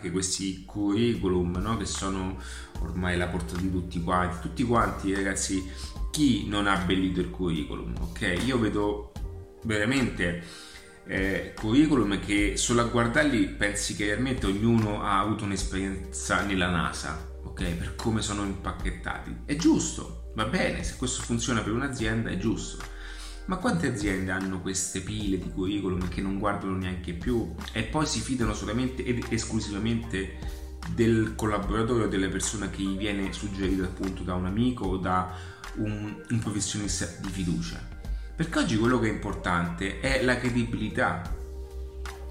che questi curriculum no? che sono ormai la portata di tutti quanti, tutti quanti ragazzi, chi non ha abbellito il curriculum, ok? Io vedo veramente eh, curriculum che solo a guardarli pensi che realmente ognuno ha avuto un'esperienza nella NASA, ok? Per come sono impacchettati. È giusto, va bene, se questo funziona per un'azienda è giusto ma quante aziende hanno queste pile di curriculum che non guardano neanche più e poi si fidano solamente ed esclusivamente del collaboratore o della persona che gli viene suggerito appunto da un amico o da un, un professionista di fiducia? Perché oggi quello che è importante è la credibilità,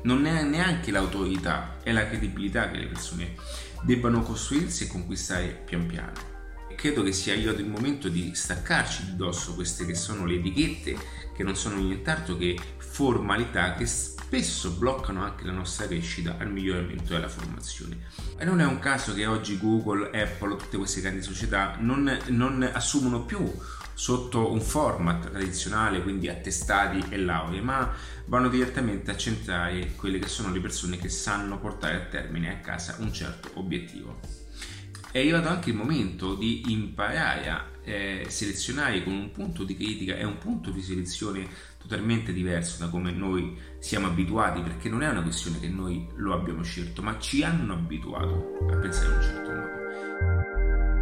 non è neanche l'autorità, è la credibilità che le persone debbano costruirsi e conquistare pian piano credo che sia arrivato il momento di staccarci di dosso queste che sono le etichette che non sono nient'altro che formalità che spesso bloccano anche la nostra crescita al miglioramento della formazione. E non è un caso che oggi Google, Apple, tutte queste grandi società non, non assumono più sotto un format tradizionale, quindi attestati e lauree, ma vanno direttamente a centrare quelle che sono le persone che sanno portare a termine a casa un certo obiettivo è arrivato anche il momento di imparare a eh, selezionare con un punto di critica e un punto di selezione totalmente diverso da come noi siamo abituati, perché non è una questione che noi lo abbiamo scelto, ma ci hanno abituato a pensare in un certo modo.